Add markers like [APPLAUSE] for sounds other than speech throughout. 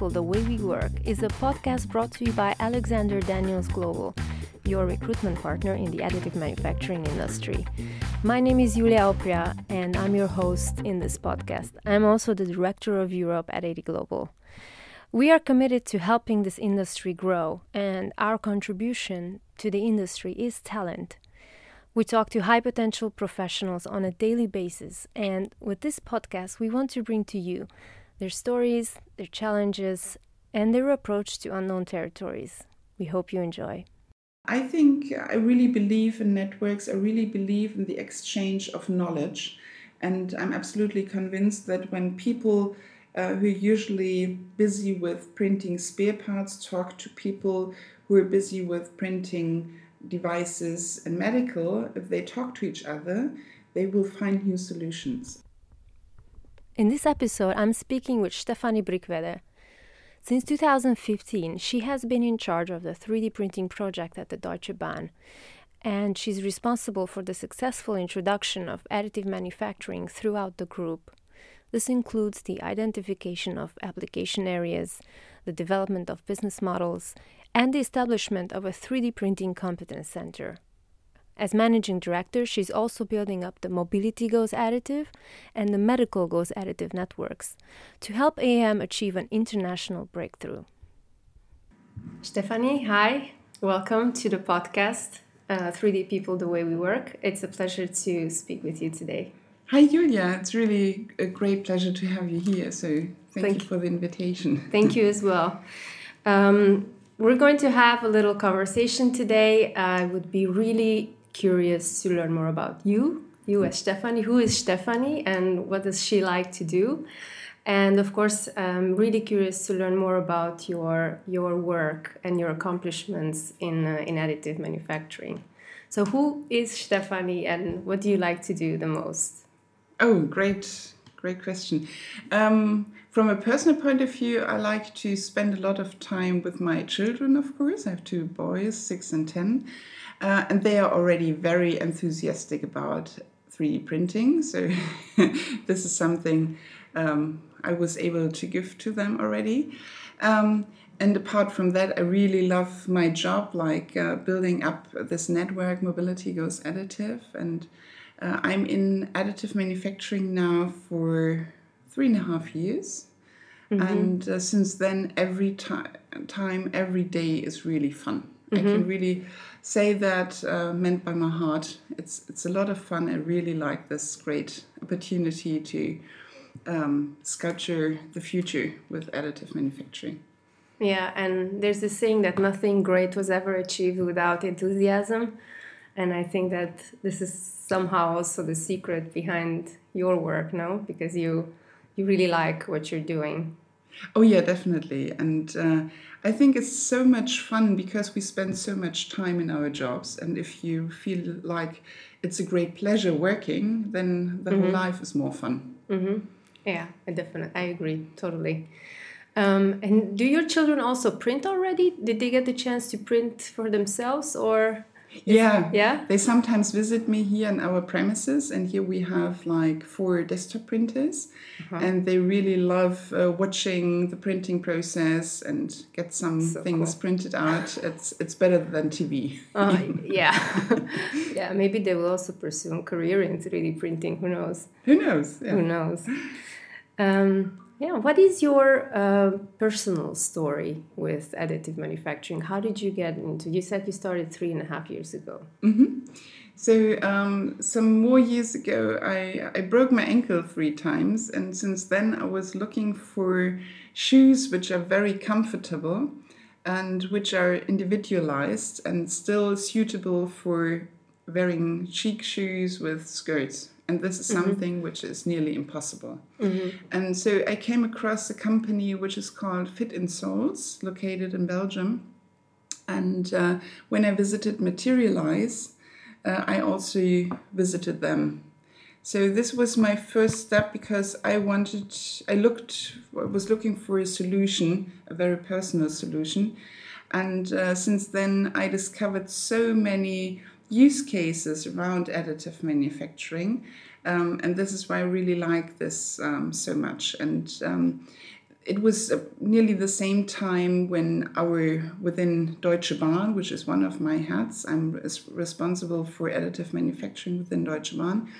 People The Way We Work is a podcast brought to you by Alexander Daniels Global, your recruitment partner in the additive manufacturing industry. My name is Julia Opria, and I'm your host in this podcast. I'm also the Director of Europe at AD Global. We are committed to helping this industry grow, and our contribution to the industry is talent. We talk to high potential professionals on a daily basis, and with this podcast, we want to bring to you their stories, their challenges, and their approach to unknown territories. We hope you enjoy. I think I really believe in networks, I really believe in the exchange of knowledge, and I'm absolutely convinced that when people uh, who are usually busy with printing spare parts talk to people who are busy with printing devices and medical, if they talk to each other, they will find new solutions. In this episode, I'm speaking with Stefanie Brickwede. Since 2015, she has been in charge of the 3D printing project at the Deutsche Bahn, and she's responsible for the successful introduction of additive manufacturing throughout the group. This includes the identification of application areas, the development of business models, and the establishment of a 3D printing competence center. As managing director, she's also building up the Mobility Goes Additive and the Medical Goes Additive networks to help AM achieve an international breakthrough. Stefanie, hi. Welcome to the podcast, uh, 3D People The Way We Work. It's a pleasure to speak with you today. Hi, Julia. It's really a great pleasure to have you here. So, thank, thank you for the invitation. [LAUGHS] Thank you as well. Um, we're going to have a little conversation today. I would be really curious to learn more about you, you as Stefanie. Who is Stefanie and what does she like to do? And of course, I'm really curious to learn more about your your work and your accomplishments in uh, in additive manufacturing. So, who is Stefanie, and what do you like to do the most? Oh, great, great question. Um, from a personal point of view, I like to spend a lot of time with my children, of course. I have two boys, six and 10, uh, and they are already very enthusiastic about 3D printing. So, [LAUGHS] this is something um, I was able to give to them already. Um, and apart from that, I really love my job, like uh, building up this network. Mobility goes additive, and uh, I'm in additive manufacturing now for three and a half years. Mm-hmm. And uh, since then, every time, time, every day is really fun. Mm-hmm. I can really say that uh, meant by my heart. It's it's a lot of fun. I really like this great opportunity to um, sculpture the future with additive manufacturing. Yeah, and there's this saying that nothing great was ever achieved without enthusiasm, and I think that this is somehow also the secret behind your work, no? Because you you really like what you're doing. Oh yeah, definitely. And uh, I think it's so much fun because we spend so much time in our jobs. And if you feel like it's a great pleasure working, then the mm-hmm. whole life is more fun. Mm-hmm. Yeah, I definitely, I agree totally. Um, and do your children also print already? Did they get the chance to print for themselves, or yeah. Yeah. They sometimes visit me here in our premises, and here we have like four desktop printers, uh-huh. and they really love uh, watching the printing process and get some so things cool. printed out. It's it's better than TV. Uh, [LAUGHS] yeah. [LAUGHS] yeah. Maybe they will also pursue a career in 3D printing. Who knows? Who knows? Yeah. Who knows? Um, yeah, what is your uh, personal story with additive manufacturing? How did you get into? You said you started three and a half years ago. Mm-hmm. So um, some more years ago, I, I broke my ankle three times, and since then I was looking for shoes which are very comfortable and which are individualized and still suitable for wearing chic shoes with skirts and this is mm-hmm. something mm-hmm. which is nearly impossible. Mm-hmm. And so I came across a company which is called Fit in Soles, located in Belgium. And uh, when I visited Materialise, uh, I also visited them. So this was my first step because I wanted, I looked, I was looking for a solution, a very personal solution. And uh, since then, I discovered so many use cases around additive manufacturing. Um, and this is why I really like this um, so much. And um, it was uh, nearly the same time when our within Deutsche Bahn, which is one of my hats, I'm res- responsible for additive manufacturing within Deutsche Bahn.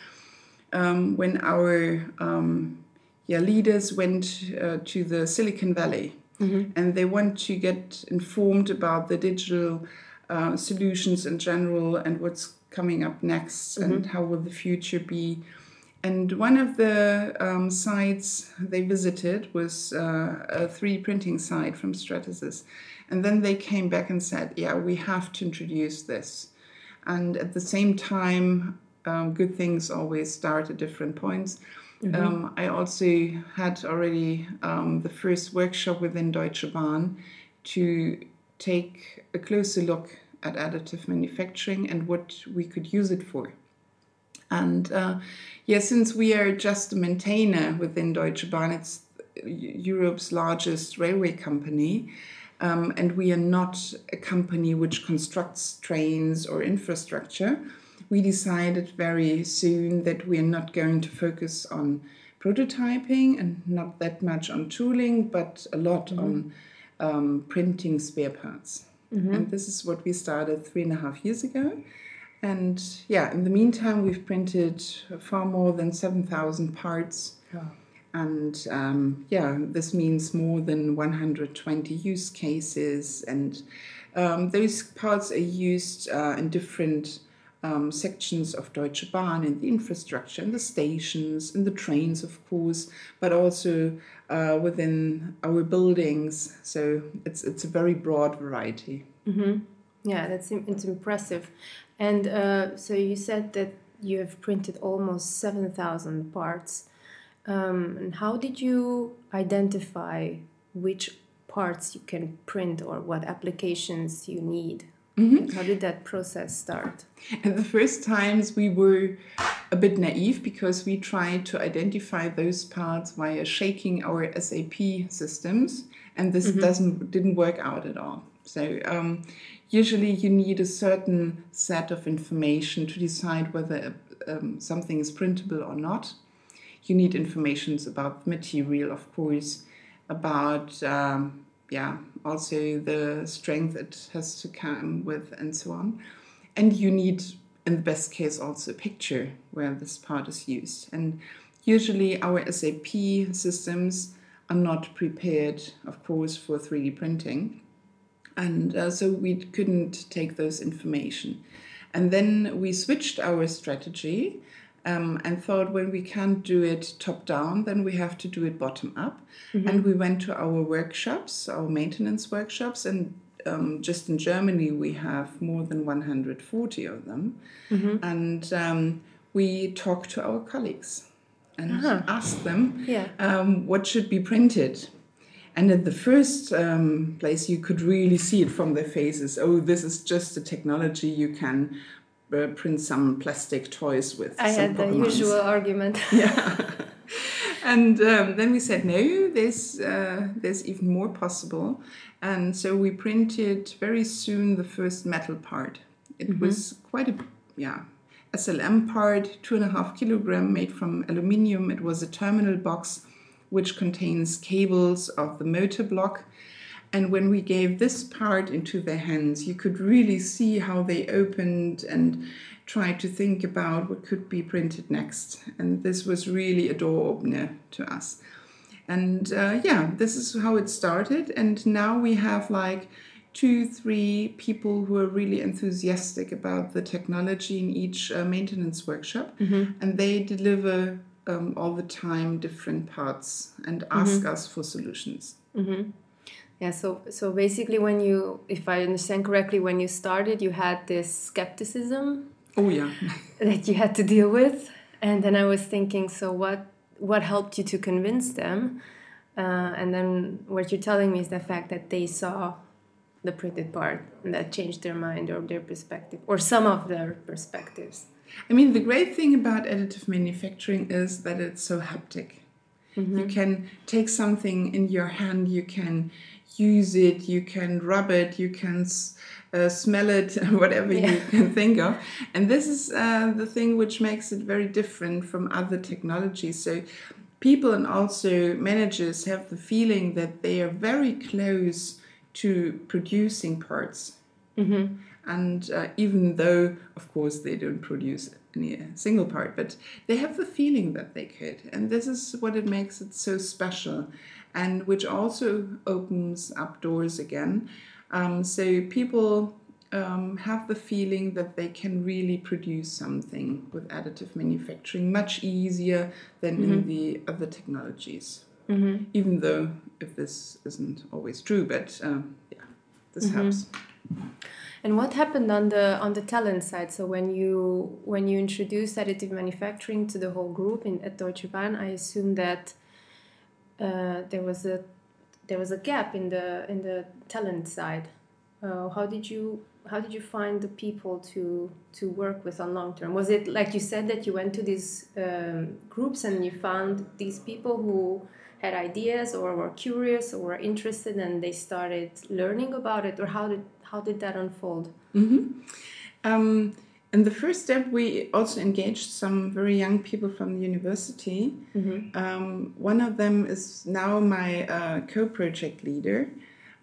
Um, when our um, yeah leaders went uh, to the Silicon Valley Mm-hmm. and they want to get informed about the digital uh, solutions in general and what's coming up next and how will the future be. And one of the um, sites they visited was uh, a 3D printing site from Stratasys. And then they came back and said, yeah, we have to introduce this. And at the same time, um, good things always start at different points. Um, I also had already um, the first workshop within Deutsche Bahn to take a closer look at additive manufacturing and what we could use it for. And uh, yeah, since we are just a maintainer within Deutsche Bahn, it's Europe's largest railway company. Um, and we are not a company which constructs trains or infrastructure. We decided very soon that we are not going to focus on prototyping and not that much on tooling, but a lot on um, printing spare parts. And this is what we started three and a half years ago. And yeah, in the meantime, we've printed far more than 7,000 parts. And um, yeah, this means more than 120 use cases. And um, those parts are used uh, in different um, sections of Deutsche Bahn, in the infrastructure, in the stations, in the trains, of course, but also uh, within our buildings. So it's, it's a very broad variety. Yeah, that's it's impressive. And uh, so you said that you have printed almost seven thousand parts. Um, and how did you identify which parts you can print or what applications you need? Like, how did that process start? At the first times, we were a bit naive because we tried to identify those parts via shaking our SAP systems, and this doesn't didn't work out at all. So um, usually, you need a certain set of information to decide whether um, something is printable or not. You need informations about material, of course, about um, yeah, also the strength it has to come with, and so on. And you need, in the best case, also a picture where this part is used. And usually, our SAP systems are not prepared, of course, for 3D printing. And uh, so we couldn't take those information. And then we switched our strategy um, and thought when we can't do it top down, then we have to do it bottom up. And we went to our workshops, our maintenance workshops, and um, just in Germany we have more than 140 of them. And um, we talked to our colleagues and asked them Yeah. um, what should be printed. And at the first um, place, you could really see it from their faces. Oh, this is just a technology you can uh, print some plastic toys with. I some had the Pokemons. usual argument. [LAUGHS] Yeah. and um, then we said no. There's uh, there's even more possible, and so we printed very soon the first metal part. It was quite a yeah SLM part, two and a half kilogram, made from aluminium. It was a terminal box which contains cables of the motor block. And when we gave this part into their hands, you could really see how they opened and tried to think about what could be printed next. And this was really a door opener to us. And uh, yeah, this is how it started. And now we have like two, three people who are really enthusiastic about the technology in each uh, maintenance workshop. And they deliver um, all the time different parts and ask us for solutions. Yeah, so so basically, when you, if I understand correctly, when you started, you had this skepticism Oh, yeah. [LAUGHS] that you had to deal with, and then I was thinking, so what what helped you to convince them? Uh, and then what you're telling me is the fact that they saw the printed part and that changed their mind or their perspective or some of their perspectives. I mean, the great thing about additive manufacturing is that it's so haptic. You can take something in your hand, you can use it, you can rub it, you can uh, smell it, [LAUGHS] whatever you can think of. And this is uh, the thing which makes it very different from other technologies. So people and also managers have the feeling that they are very close to producing parts. Mm-hmm. And uh, even though, of course, they don't produce any uh, single part, but they have the feeling that they could. And this is what it makes it so special, and which also opens up doors again. Um, so people um, have the feeling that they can really produce something with additive manufacturing much easier than mm-hmm. in the other technologies. Mm-hmm. Even though, if this isn't always true, but um, yeah, this mm-hmm. helps. And what happened on the on the talent side? So when you when you introduced additive manufacturing to the whole group in at Deutsche Bahn, I assume that uh, there was a there was a gap in the in the talent side. Uh, how did you how did you find the people to to work with on long term? Was it like you said that you went to these um, groups and you found these people who had ideas or were curious or were interested and they started learning about it, or how did how did that unfold? Mm-hmm. Um, in the first step, we also engaged some very young people from the university. Mm-hmm. Um, one of them is now my uh, co project leader,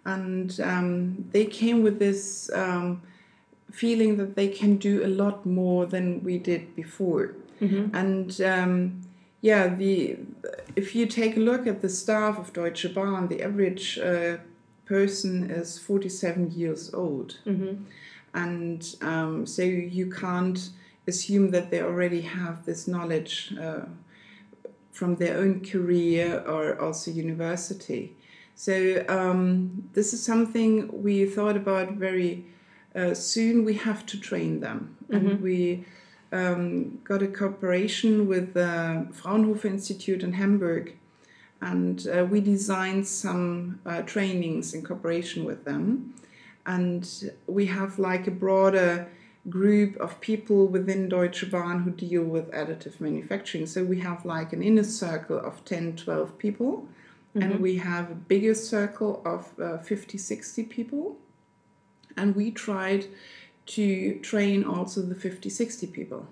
and um, they came with this um, feeling that they can do a lot more than we did before. Mm-hmm. And um, yeah, the if you take a look at the staff of Deutsche Bahn, the average uh, person is 47 years old. Mm-hmm. And um, so you can't assume that they already have this knowledge uh, from their own career or also university. So um, this is something we thought about very uh, soon. We have to train them, mm-hmm. and we um, got a cooperation with the Fraunhofer Institute in Hamburg, and uh, we designed some uh, trainings in cooperation with them and we have like a broader group of people within Deutsche Bahn who deal with additive manufacturing so we have like an inner circle of 10 12 people mm-hmm. and we have a bigger circle of uh, 50 60 people and we tried to train also the 50 60 people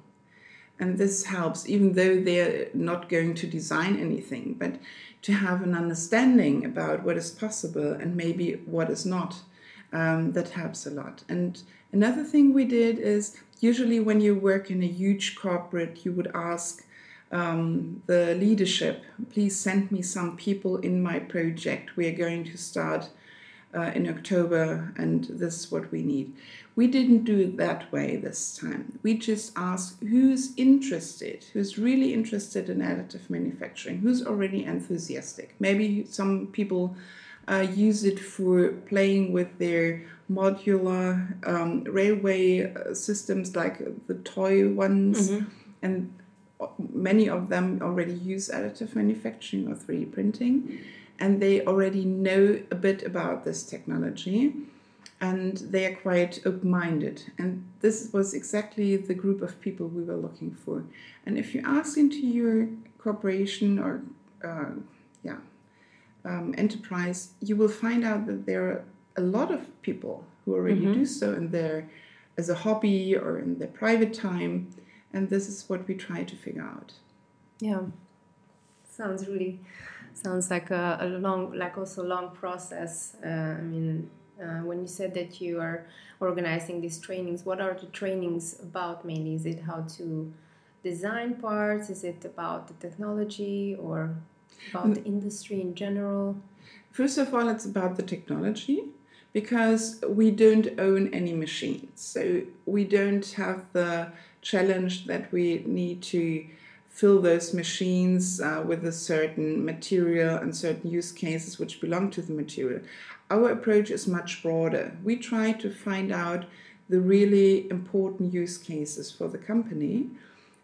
and this helps even though they're not going to design anything but to have an understanding about what is possible and maybe what is not. Um, that helps a lot. And another thing we did is usually when you work in a huge corporate, you would ask um, the leadership, please send me some people in my project. We are going to start uh, in October, and this is what we need. We didn't do it that way this time. We just asked who's interested, who's really interested in additive manufacturing, who's already enthusiastic. Maybe some people uh, use it for playing with their modular um, railway uh, systems, like the toy ones, mm-hmm. and many of them already use additive manufacturing or 3D printing and they already know a bit about this technology and they are quite open minded. And this was exactly the group of people we were looking for. And if you ask into your corporation or uh, yeah, um, enterprise, you will find out that there are a lot of people who already mm-hmm. do so in their as a hobby or in their private time. And this is what we try to figure out. Yeah, sounds really sounds like a, a long, like also long process. Uh, I mean, uh, when you said that you are organizing these trainings, what are the trainings about mainly? Is it how to design parts? Is it about the technology or about the industry in general? First of all, it's about the technology because we don't own any machines. So we don't have the challenge that we need to fill those machines uh, with a certain material and certain use cases which belong to the material. Our approach is much broader. We try to find out the really important use cases for the company.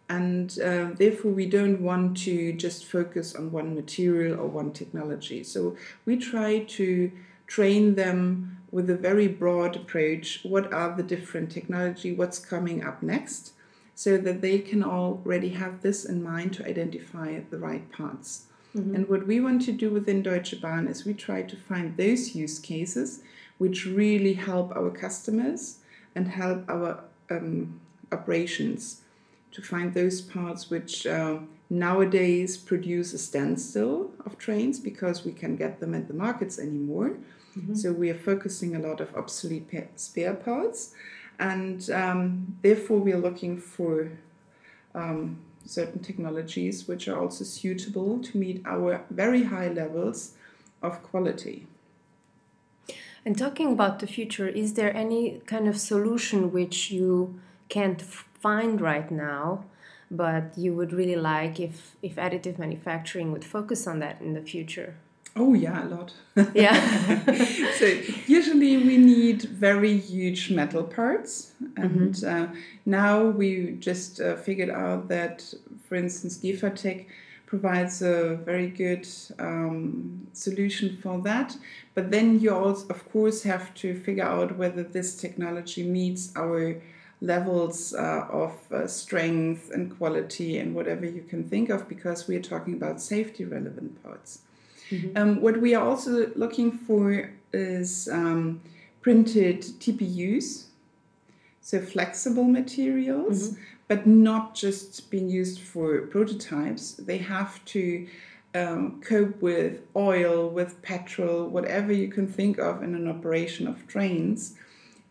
And uh, therefore, we don't want to just focus on one material or one technology. So, we try to train them with a very broad approach. What are the different technology? What's coming up next? so that they can already have this in mind to identify the right parts. Mm-hmm. And what we want to do within Deutsche Bahn is we try to find those use cases which really help our customers and help our um, operations to find those parts which uh, nowadays produce a standstill of trains because we can get them at the markets anymore. Mm-hmm. So we are focusing a lot of obsolete spare parts, and um, therefore we are looking for um, certain technologies which are also suitable to meet our very high levels of quality. And talking about the future, is there any kind of solution which you can't find right now, but you would really like if, if additive manufacturing would focus on that in the future? Oh yeah, a lot. [LAUGHS] Yeah. so usually we need very huge metal parts, and mm-hmm. uh, now we just uh, figured out that, for instance, Gefertec provides a very good um, solution for that. But then you also, of course, have to figure out whether this technology meets our levels uh, of uh, strength and quality and whatever you can think of, because we are talking about safety relevant parts. Mm-hmm. Um, what we are also looking for is um, printed TPUs, so flexible materials, mm-hmm. but not just being used for prototypes. They have to um, cope with oil, with petrol, whatever you can think of in an operation of trains,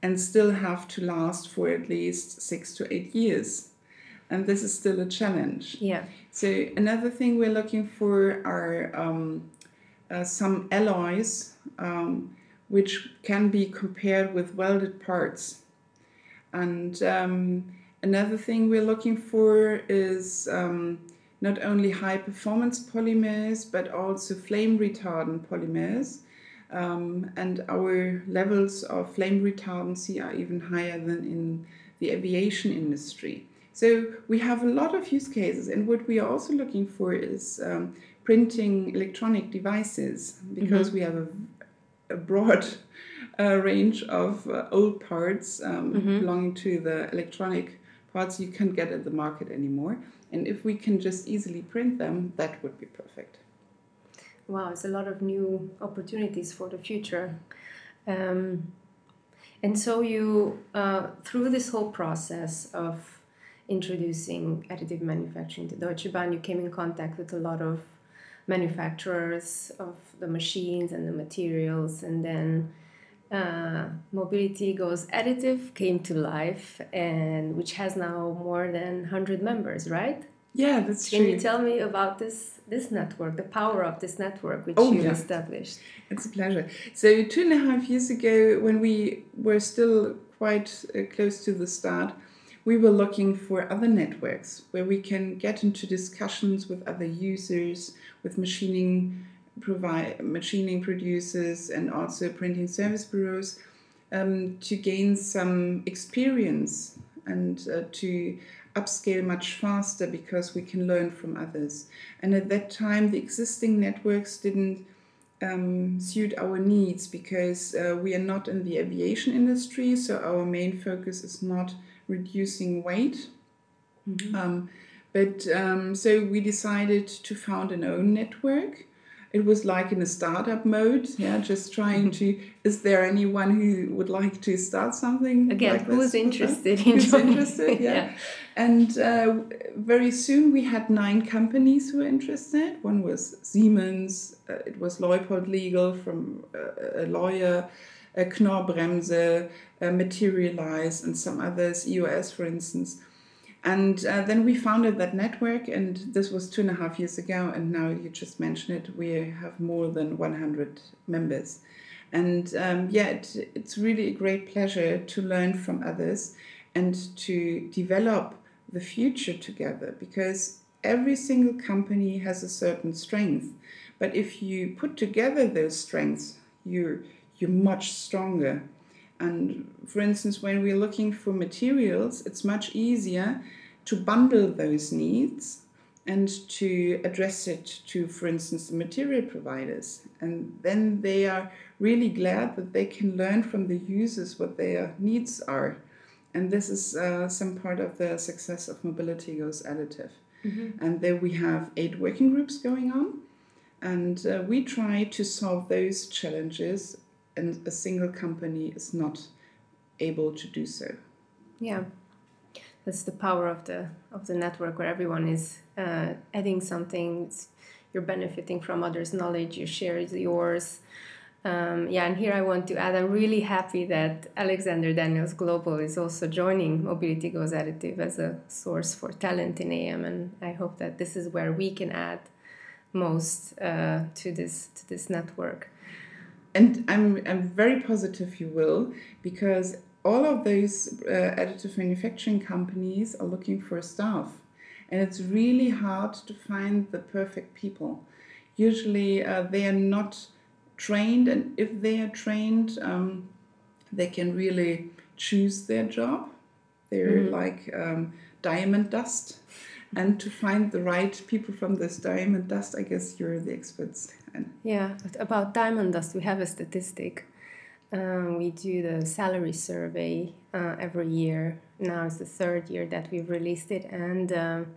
and still have to last for at least six to eight years. And this is still a challenge. Yeah. So another thing we're looking for are um, uh, some alloys um, which can be compared with welded parts. And um, another thing we're looking for is um, not only high performance polymers but also flame retardant polymers. Um, and our levels of flame retardancy are even higher than in the aviation industry. So we have a lot of use cases, and what we are also looking for is um, printing electronic devices because mm-hmm. we have a, a broad uh, range of uh, old parts um, mm-hmm. belonging to the electronic parts you can't get at the market anymore. And if we can just easily print them, that would be perfect. Wow, it's a lot of new opportunities for the future. Um, and so you, uh, through this whole process of introducing additive manufacturing to Deutsche Bahn, you came in contact with a lot of manufacturers of the machines and the materials, and then uh, Mobility Goes Additive came to life, and which has now more than 100 members, right? Yeah, that's Can true. Can you tell me about this this network, the power of this network which oh, you yeah. established? It's a pleasure. So two and a half years ago, when we were still quite uh, close to the start, we were looking for other networks where we can get into discussions with other users, with machining provide machining producers and also printing service bureaus um, to gain some experience and uh, to upscale much faster because we can learn from others. And at that time, the existing networks didn't um, suit our needs because uh, we are not in the aviation industry, so our main focus is not reducing weight. Mm-hmm. Um, but um, so we decided to found an own network. It was like in a startup mode, yeah, just trying to. Is there anyone who would like to start something? Again, like who's interested [LAUGHS] in who's interested? [LAUGHS] Yeah. yeah. And uh, very soon we had nine companies who were interested. One was Siemens. Uh, it was Leupold Legal from uh, a lawyer. Uh, Knorr-Bremse, uh, Materialise, and some others, EOS, for instance. And uh, then we founded that network, and this was two and a half years ago. And now you just mentioned it, we have more than 100 members. And um, yeah, it, it's really a great pleasure to learn from others and to develop the future together because every single company has a certain strength. But if you put together those strengths, you're, you're much stronger. And for instance, when we're looking for materials, it's much easier to bundle those needs and to address it to, for instance, the material providers. And then they are really glad that they can learn from the users what their needs are. And this is uh, some part of the success of Mobility Goes Additive. Mm-hmm. And there we have eight working groups going on. And uh, we try to solve those challenges and a single company is not able to do so. Yeah. that's the power of the of the network where everyone is uh, adding something. It's, you're benefiting from others' knowledge. You share yours. Um, yeah, and here I want to add, I'm really happy that Alexander Daniels Global is also joining Mobility Goes Additive as a source for talent in AM, and I hope that this is where we can add most uh, to this to this network. And I'm I'm very positive you will because all of those uh, additive manufacturing companies are looking for staff, and it's really hard to find the perfect people. Usually, uh, they are not trained, and if they are trained, um, they can really choose their job. They're mm-hmm. like um, diamond dust. And to find the right people from this diamond dust, I guess you're the experts. Yeah, about diamond dust, we have a statistic. Um, we do the salary survey uh, every year. Now it's the third year that we've released it, and um,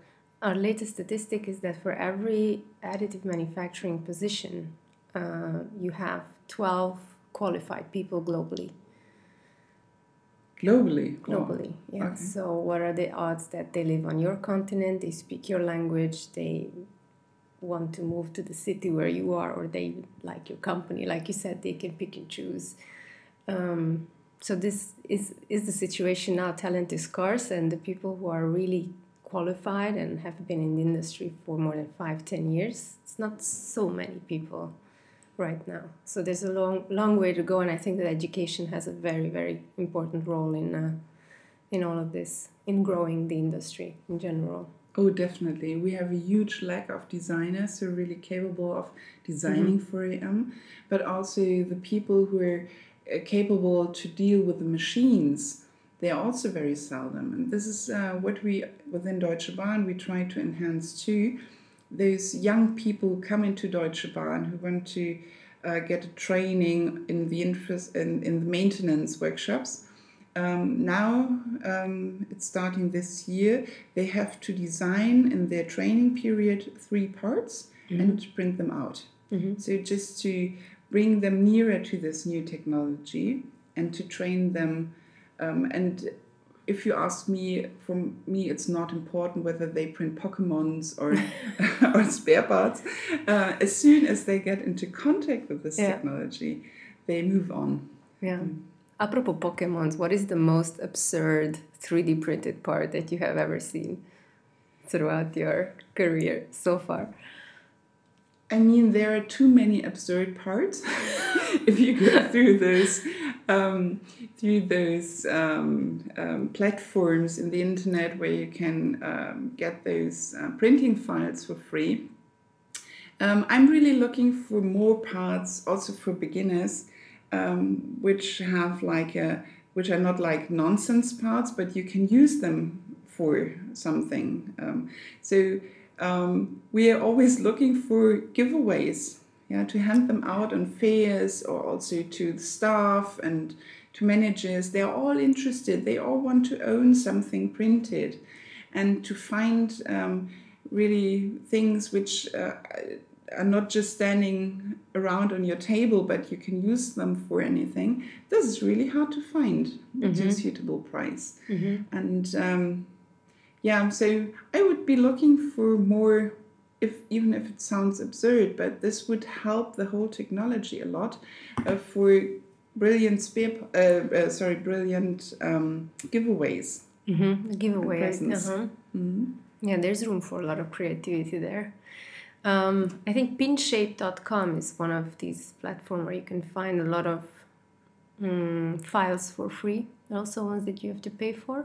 our latest statistic is that for every additive manufacturing position, uh, you have 12 qualified people globally. Globally? Globally, yeah. Okay. So, what are the odds that they live on your continent, they speak your language, they want to move to the city where you are, or they like your company? Like you said, they can pick and choose. Um, so, this is, is the situation now. Talent is scarce, and the people who are really qualified and have been in the industry for more than five, ten years, it's not so many people right now. So there's a long, long way to go, and I think that education has a very, very important role in, uh, in all of this, in growing the industry in general. Oh, definitely. We have a huge lack of designers who are really capable of designing mm-hmm. for AM, but also the people who are uh, capable to deal with the machines. They are also very seldom, and this is uh, what we within Deutsche Bahn we try to enhance too those young people who come into Deutsche Bahn who want to uh, get a training in the interest in, in the maintenance workshops. Um, now um, it's starting this year. They have to design in their training period three parts mm-hmm. and print them out. Mm-hmm. So just to bring them nearer to this new technology and to train them um, and if you ask me, for me, it's not important whether they print Pokemons or [LAUGHS] [LAUGHS] or spare parts. Uh, as soon as they get into contact with this yeah. technology, they move on. Yeah. Mm. Apropos Pokemons, what is the most absurd 3D printed part that you have ever seen throughout your career so far? I mean, there are too many absurd parts. [LAUGHS] if you go [LAUGHS] through those um, through those um, um, platforms in the internet where you can um, get those uh, printing files for free. Um, I'm really looking for more parts, also for beginners, um, which have like a, which are not like nonsense parts, but you can use them for something. so we are always looking for giveaways yeah, to hand them out on fairs or also to the staff and to managers. They're all interested. They all want to own something printed and to find um, really things which uh, are not just standing around on your table, but you can use them for anything. This is really hard to find mm-hmm. at a suitable price. Mm-hmm. And um, yeah, so I would be looking for more if even if it sounds absurd, but this would help the whole technology a lot uh, for brilliant spare, uh, uh, sorry, brilliant um, giveaways. Mm-hmm. Giveaways. Uh-huh. Mm-hmm. Yeah, there's room for a lot of creativity there. Um, I think pinshape.com is one of these platforms where you can find a lot of um, files for free. And also, ones that you have to pay for.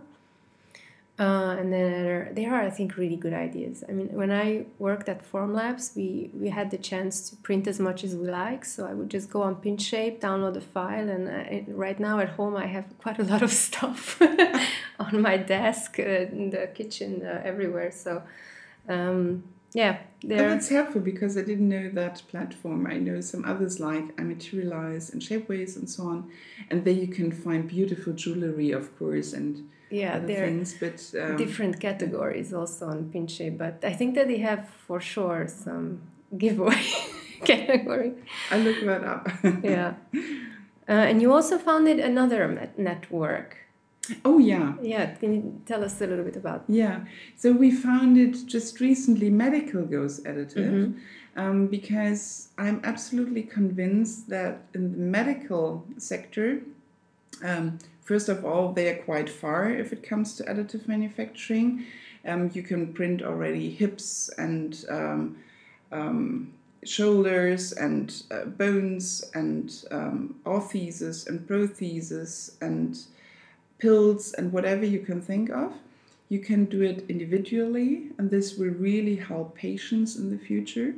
Uh, and then there are, I think, really good ideas. I mean, when I worked at Formlabs, we, we had the chance to print as much as we like. So I would just go on Pinshape, download the file, and I, right now at home I have quite a lot of [LAUGHS] stuff on my desk, uh, in the kitchen, uh, everywhere. So um, yeah, there. That's helpful because I didn't know that platform. I know some others like i.materialise and Shapeways and so on, and there you can find beautiful jewelry, of course, and yeah, there things, but um, different categories also on Pinshape. But I think that they have for sure some giveaway [LAUGHS] category. I look that up. yeah, [LAUGHS] uh, and you also founded another network. Oh, yeah. Yeah, can you tell us a little bit about Yeah, so we found it just recently medical goes additive um, because I'm absolutely convinced that in the medical sector, um, first of all, they are quite far if it comes to additive manufacturing. Um, you can print already hips and um, um, shoulders and uh, bones and um, ortheses and protheses and pills and whatever you can think of. You can do it individually, and this will really help patients in the future.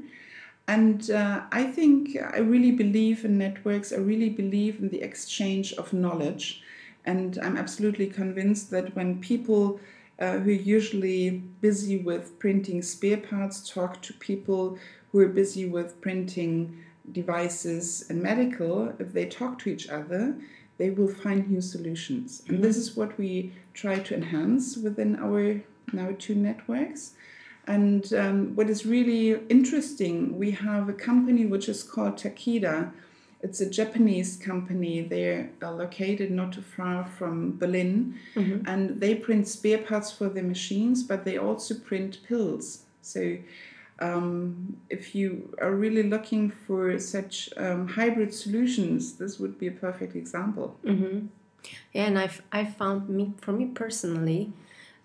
And uh, I think I really believe in networks, I really believe in the exchange of knowledge. And I'm absolutely convinced that when people uh, who are usually busy with printing spare parts talk to people who are busy with printing devices and medical, if they talk to each other, they will find new solutions. And this is what we try to enhance within our now two networks. And um, what is really interesting, we have a company which is called Takeda. It's a Japanese company. They're uh, located not too far from Berlin, and they print spare parts for their machines, but they also print pills. So, um, if you are really looking for such um, hybrid solutions, this would be a perfect example. Mm-hmm. Yeah, and I've I found me for me personally,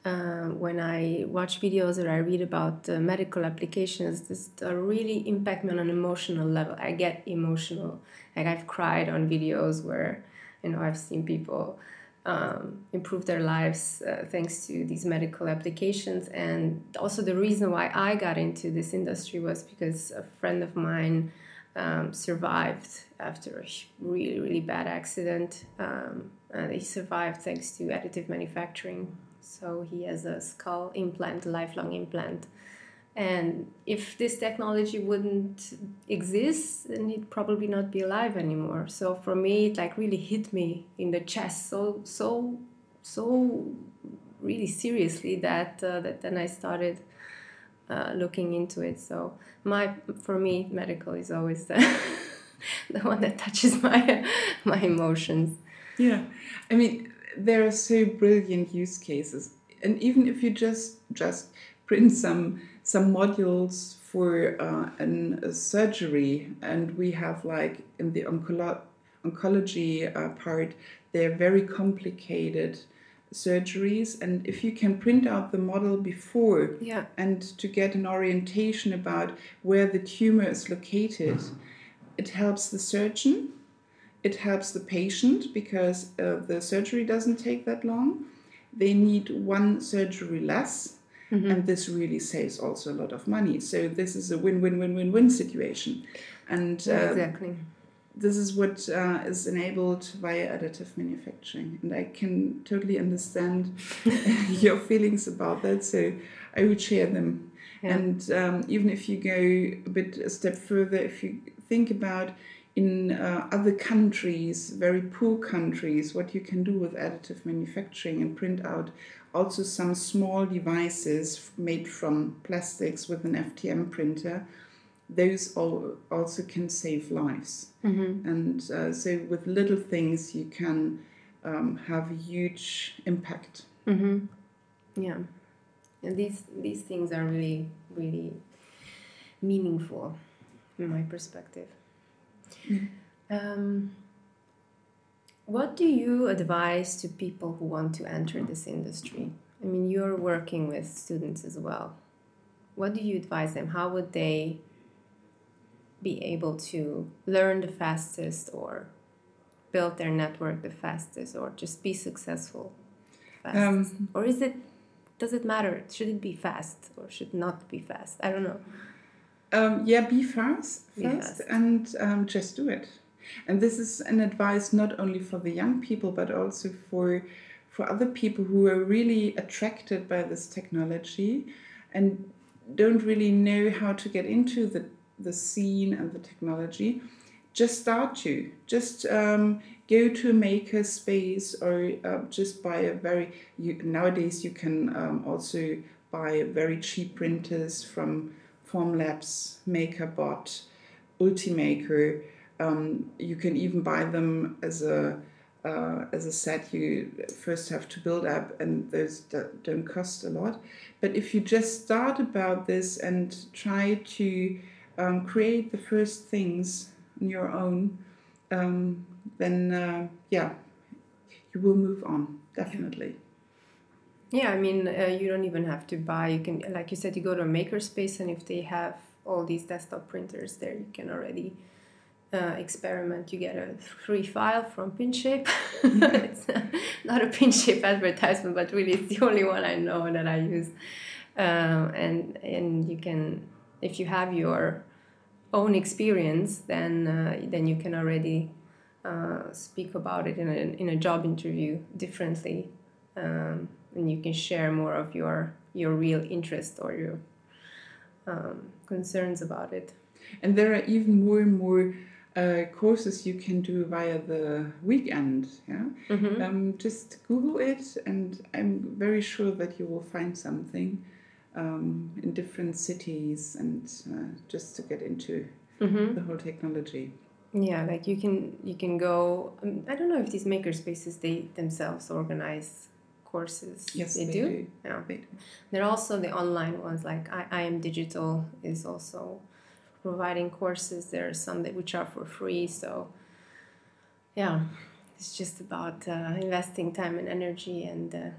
uh, when I watch videos or I read about uh, medical applications, this uh, really impact me on an emotional level. I get emotional. Like I've cried on videos where you know I've seen people um, improve their lives uh, thanks to these medical applications. And also the reason why I got into this industry was because a friend of mine um, survived after a really really bad accident, um, and he survived thanks to additive manufacturing. So he has a skull implant, lifelong implant. And if this technology wouldn't exist, then he'd probably not be alive anymore. So for me, it like really hit me in the chest so so so really seriously that uh, that then I started uh, looking into it. So my for me, medical is always the [LAUGHS] the one that touches [LAUGHS] my my emotions. Yeah, I mean there are so brilliant use cases, and even if you just just print some some modules for uh, an, a surgery, and we have like in the oncolo- oncology uh, part, they're very complicated surgeries, and if you can print out the model before Yeah. and to get an orientation about where the tumor is located, it helps the surgeon, it helps the patient because uh, the surgery doesn't take that long. They need one surgery less, and this really saves also a lot of money. So this is a win-win-win-win-win situation, and uh, exactly. this is what uh, is enabled via additive manufacturing. And I can totally understand [LAUGHS] [LAUGHS] your feelings about that, so I would share them. Yeah. And um, even if you go a bit a step further, if you think about in uh, other countries, very poor countries, what you can do with additive manufacturing and print out also some small devices made from plastics with an FDM printer, those all also can save lives. Mm-hmm. And uh, so, with little things, you can um, have a huge impact. Mm-hmm. Yeah, and these these things are really really meaningful, in my perspective. Um, what do you advise to people who want to enter this industry? I mean, you're working with students as well. What do you advise them? How would they be able to learn the fastest or build their network the fastest or just be successful? Um, or is it does it matter? Should it be fast or should not be fast? I don't know. Um, yeah, be fast, fast, fast. and um, just do it. And this is an advice not only for the young people, but also for for other people who are really attracted by this technology and don't really know how to get into the the scene and the technology. Just start to just um, go to a maker space or uh, just buy a very you, nowadays you can um, also buy very cheap printers from Formlabs, MakerBot, Ultimaker. Um, you can even buy them as a uh, as I said, you first have to build up, and those don't cost a lot. But if you just start about this and try to um, create the first things on your own, um, then uh, yeah, you will move on definitely. Yeah, I mean, uh, you don't even have to buy. You can, like you said, you go to a makerspace, and if they have all these desktop printers there, you can already uh, experiment. You get a free file from PinShape. [LAUGHS] it's not a PinShape advertisement, but really, it's the only one I know that I use. Uh, and and you can, if you have your own experience, then uh, then you can already uh, speak about it in a in a job interview differently, um, and you can share more of your your real interest or your um, concerns about it. And there are even more and more uh, courses you can do via the weekend. Yeah, mm-hmm. um, just Google it, and I'm very sure that you will find something um, in different cities, and uh, just to get into mm-hmm. the whole technology. Yeah, like you can you can go. Um, I don't know if these maker spaces they themselves organize courses. Yes, they, they do. do. Yeah, they do. There are also the online ones like I, I am digital is also providing courses. There are some that which are for free. So yeah, it's just about uh, investing time and energy and a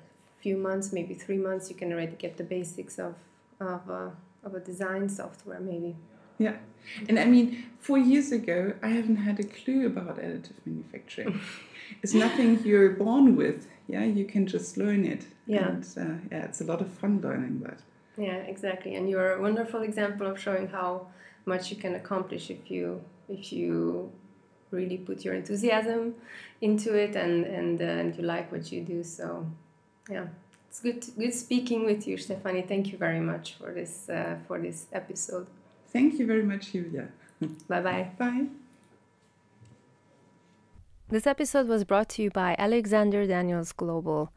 few months, maybe three months, you can already get the basics of of uh, of a design software maybe. Yeah, and I mean, four years ago, I haven't had a clue about additive manufacturing. [LAUGHS] it's nothing you're born with. Yeah, you can just learn it. Yeah, and, uh, yeah, it's a lot of fun learning that. Yeah, exactly. And you're a wonderful example of showing how much you can accomplish if you if you really put your enthusiasm into it and and, uh, and you like what you do. So, yeah, it's good good speaking with you, Stefanie. Thank you very much for this uh, for this episode. Thank you very much, Julia. [LAUGHS] Bye bye bye. This episode was brought to you by Alexander Daniels Global.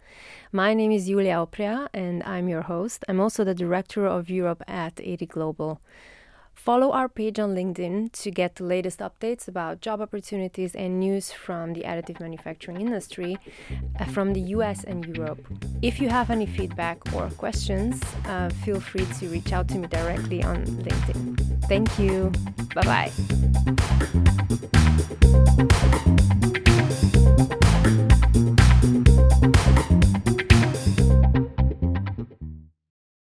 My name is Julia Opria, and I'm your host. I'm also the director of Europe at AD Global. Follow our page on LinkedIn to get the latest updates about job opportunities and news from the additive manufacturing industry uh, from the US and Europe. If you have any feedback or questions, uh, feel free to reach out to me directly on LinkedIn. Thank you. Bye bye.